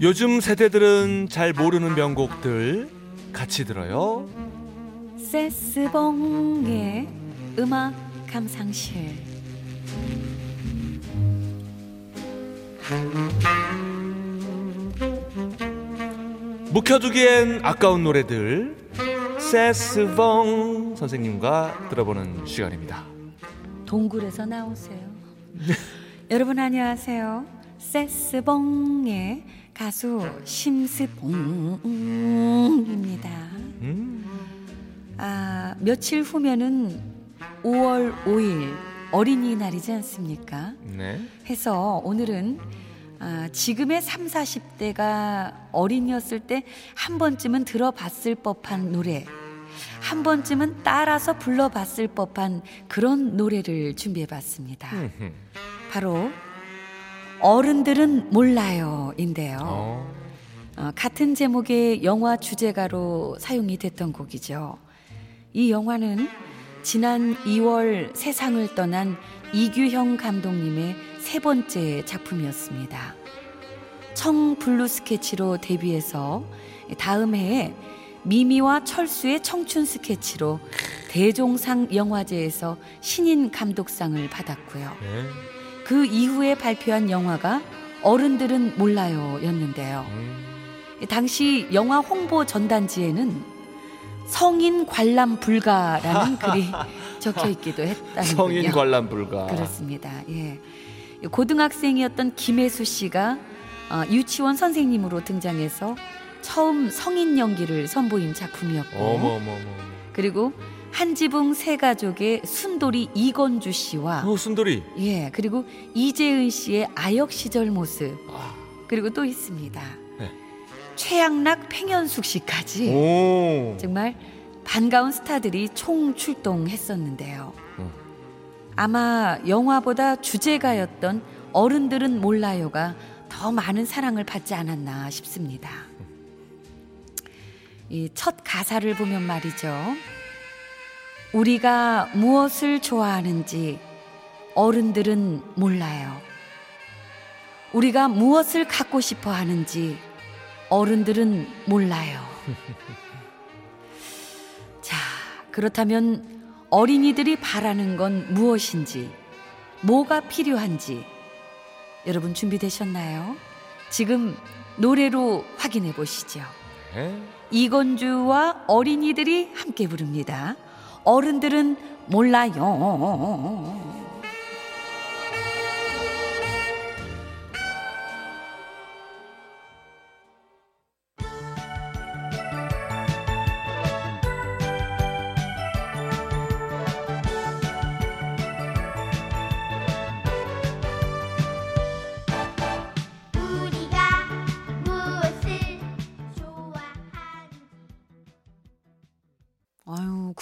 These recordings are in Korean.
요즘 세대들은 잘 모르는 명곡들 같이 들어요. 세스봉의 음악 감상실 묵혀두기엔 아까운 노래들 세스봉 선생님과 들어보는 시간입니다. 동굴에서 나오세요. 여러분 안녕하세요. 세스봉의 가수 심스봉입니다. 음, 아, 며칠 후면은 5월 5일 어린이날이지 않습니까? 네. 해서 오늘은 아, 지금의 3, 40대가 어린이였을 때 한 번쯤은 들어봤을 법한 노래, 한 번쯤은 따라서 불러봤을 법한 그런 노래를 준비해 봤습니다. 흠흠. 바로 어른들은 몰라요인데요. 어. 어, 같은 제목의 영화 주제가로 사용이 됐던 곡이죠. 이 영화는 지난 2월 세상을 떠난 이규형 감독님의 세 번째 작품이었습니다. 청 블루 스케치로 데뷔해서 다음 해에 미미와 철수의 청춘 스케치로 대종상 영화제에서 신인 감독상을 받았고요. 네. 그 이후에 발표한 영화가 어른들은 몰라요 였는데요. 음. 당시 영화 홍보 전단지에는 성인 관람 불가라는 글이 적혀 있기도 했다는 성인 관람 불가. 그렇습니다. 예. 고등학생이었던 김혜수 씨가 어, 유치원 선생님으로 등장해서 처음 성인 연기를 선보인 작품이었고 어머 어머 어머. 그리고 한 지붕 세 가족의 순돌이 이건주 씨와 어 순돌이. 예 그리고 이재은 씨의 아역 시절 모습 아. 그리고 또 있습니다. 네. 최양락 팽현숙 씨까지 오. 정말 반가운 스타들이 총 출동했었는데요. 음. 아마 영화보다 주제가였던 어른들은 몰라요가 더 많은 사랑을 받지 않았나 싶습니다. 이 첫 가사를 보면 말이죠. 우리가 무엇을 좋아하는지 어른들은 몰라요. 우리가 무엇을 갖고 싶어 하는지 어른들은 몰라요. 자, 그렇다면 어린이들이 바라는 건 무엇인지, 뭐가 필요한지, 여러분 준비되셨나요? 지금 노래로 확인해 보시죠. 네. 이건주와 어린이들이 함께 부릅니다. 어른들은 몰라요.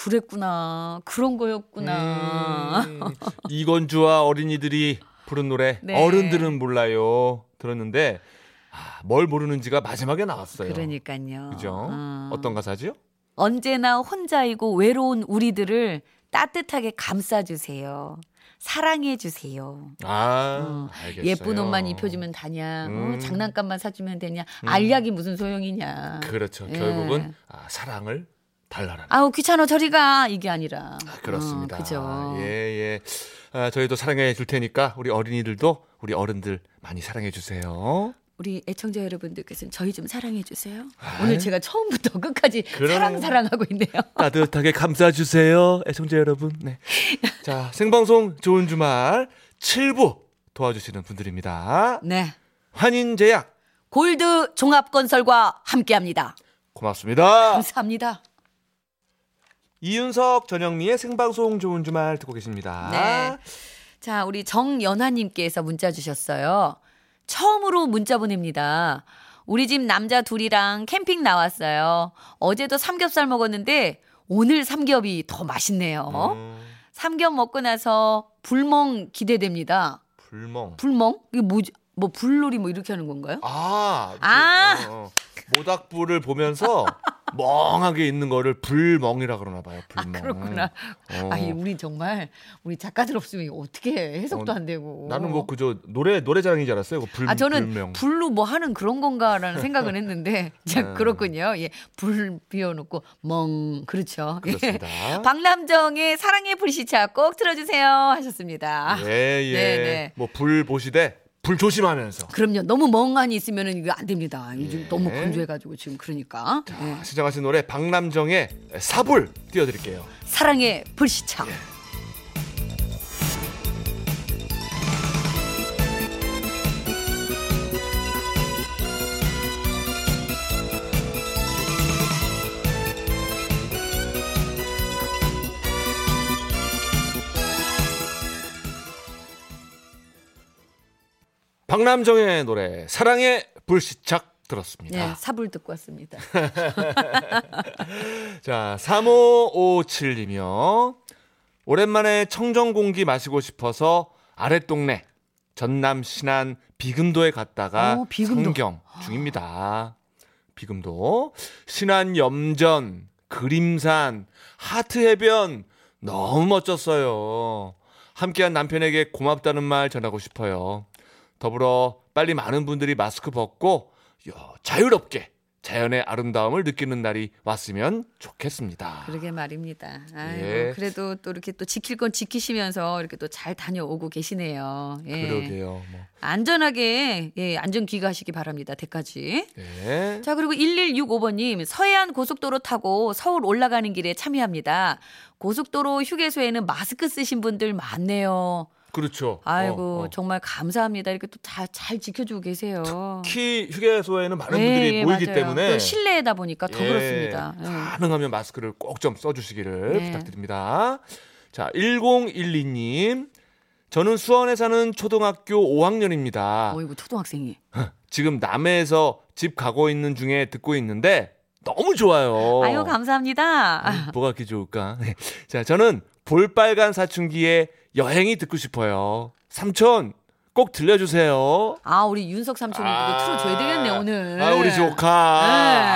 그랬구나. 그런 거였구나. 음, 이건주와 어린이들이 부른 노래 네. 어른들은 몰라요 들었는데 아, 뭘 모르는지가 마지막에 나왔어요. 그러니까요. 그죠? 어. 어떤 가사지요? 언제나 혼자이고 외로운 우리들을 따뜻하게 감싸주세요. 사랑해 주세요. 아, 어, 알겠어요. 예쁜 옷만 입혀주면 다냐? 어, 음. 장난감만 사주면 되냐? 음. 알약이 무슨 소용이냐? 그렇죠. 예. 결국은 아, 사랑을 달라라. 아우 귀찮아 저리 가 이게 아니라. 아, 그렇습니다. 어, 그죠. 예, 예. 아, 저희도 사랑해 줄 테니까 우리 어린이들도 우리 어른들 많이 사랑해 주세요. 우리 애청자 여러분들께서는 저희 좀 사랑해 주세요. 아이. 오늘 제가 처음부터 끝까지 그러네요. 사랑 사랑하고 있네요. 따뜻하게 감싸 주세요. 애청자 여러분. 네. 자, 생방송 좋은 주말 7부 도와주시는 분들입니다. 네. 환인제약 골드 종합건설과 함께합니다. 고맙습니다. 감사합니다. 이윤석 전영미의 생방송 좋은 주말 듣고 계십니다. 네. 자, 우리 정연화님께서 문자 주셨어요. 처음으로 문자 보냅니다. 우리 집 남자 둘이랑 캠핑 나왔어요. 어제도 삼겹살 먹었는데 오늘 삼겹이 더 맛있네요. 음, 삼겹 먹고 나서 불멍 기대됩니다. 불멍. 불멍? 이게 뭐지? 뭐 불놀이 뭐 이렇게 하는 건가요? 아, 아. 그, 어, 어. 모닥불을 보면서 멍하게 있는 거를 불멍이라 그러나 봐요. 불멍. 아, 그렇구나. 어. 아니 우리 정말 우리 작가들 없으면 어떻게 해? 해석도 어, 안 되고. 나는 뭐 그저 노래 노래자랑인 줄 알았어요. 그 불, 아 저는 불명. 불로 뭐 하는 그런 건가라는 생각은 했는데 자, 네. 그렇군요. 예, 불 비워놓고 멍 그렇죠. 예. 그렇습니다. 박남정의 사랑의 불시착 꼭 틀어주세요 하셨습니다. 예, 예. 네, 네. 뭐불 보시되 불 조심하면서. 그럼요. 너무 멍하니 있으면은 이거 안 됩니다. 요즘 예. 너무 건조해가지고 지금 그러니까 예. 자, 시작하신 노래 박남정의 사불 띄워드릴게요. 사랑의 불시착. 박남정의 노래 사랑의 불시착 들었습니다. 예, 사불 듣고 왔습니다. 자, 3557이며 오랜만에 청정 공기 마시고 싶어서 아랫동네 전남 신안 비금도에 갔다가 오, 비금도. 성경 중입니다. 비금도 신안 염전 그림산 하트 해변 너무 멋졌어요. 함께한 남편에게 고맙다는 말 전하고 싶어요. 더불어 빨리 많은 분들이 마스크 벗고 여- 자유롭게 자연의 아름다움을 느끼는 날이 왔으면 좋겠습니다. 그러게 말입니다. 아이고, 예. 그래도 또 이렇게 또 지킬 건 지키시면서 이렇게 또 잘 다녀오고 계시네요. 예. 그러게요. 뭐. 안전하게 예, 안전 귀가하시기 바랍니다. 대까지. 네. 자, 그리고 1165번님, 서해안 고속도로 타고 서울 올라가는 길에 참여합니다. 고속도로 휴게소에는 마스크 쓰신 분들 많네요. 그렇죠. 아이고, 어, 어. 정말 감사합니다. 이렇게 또잘잘 지켜주고 계세요. 특히 휴게소에는 많은 예, 분들이 예, 모이기 맞아요. 때문에 또 실내다 보니까 더 예, 그렇습니다. 예. 가능하면 마스크를 꼭 좀 써주시기를 네. 부탁드립니다. 자, 1012님. 저는 수원에 사는 초등학교 5학년입니다. 어이구, 초등학생이. 지금 남해에서 집 가고 있는 중에 듣고 있는데 너무 좋아요. 아유, 감사합니다. 음, 뭐가 이렇게 좋을까? 네. 자, 저는 볼빨간 사춘기에 여행이 듣고 싶어요. 삼촌, 꼭 들려주세요. 아, 우리 윤석 삼촌이 이거 틀어줘야 되겠네, 오늘. 아, 우리 조카.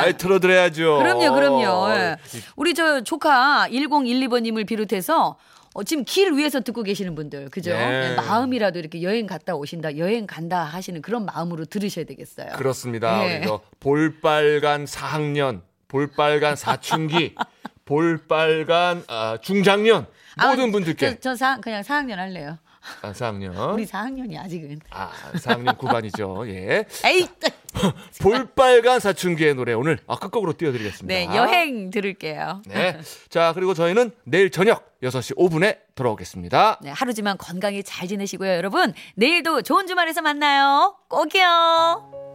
네. 아이, 틀어드려야죠. 그럼요, 그럼요. 예. 이- 우리 저 조카 1012번님을 비롯해서 어, 지금 길 위에서 듣고 계시는 분들, 그죠? 네. 예, 마음이라도 이렇게 여행 갔다 오신다, 여행 간다 하시는 그런 마음으로 들으셔야 되겠어요. 그렇습니다. 네. 저 볼빨간 4학년, 볼빨간 사춘기, 볼빨간 아, 중장년 모든 분들께 저, 저 사, 그냥 4학년 할래요. 아, 4학년. 우리 4학년이 아직은. 아, 4학년 9반이죠. 예. 에이! 볼빨간 사춘기의 노래 오늘 아, 끝곡으로 띄워드리겠습니다. 네, 여행 들을게요. 네. 자, 그리고 저희는 내일 저녁 6시 5분에 돌아오겠습니다. 네, 하루지만 건강히 잘 지내시고요, 여러분. 내일도 좋은 주말에서 만나요. 꼭이요.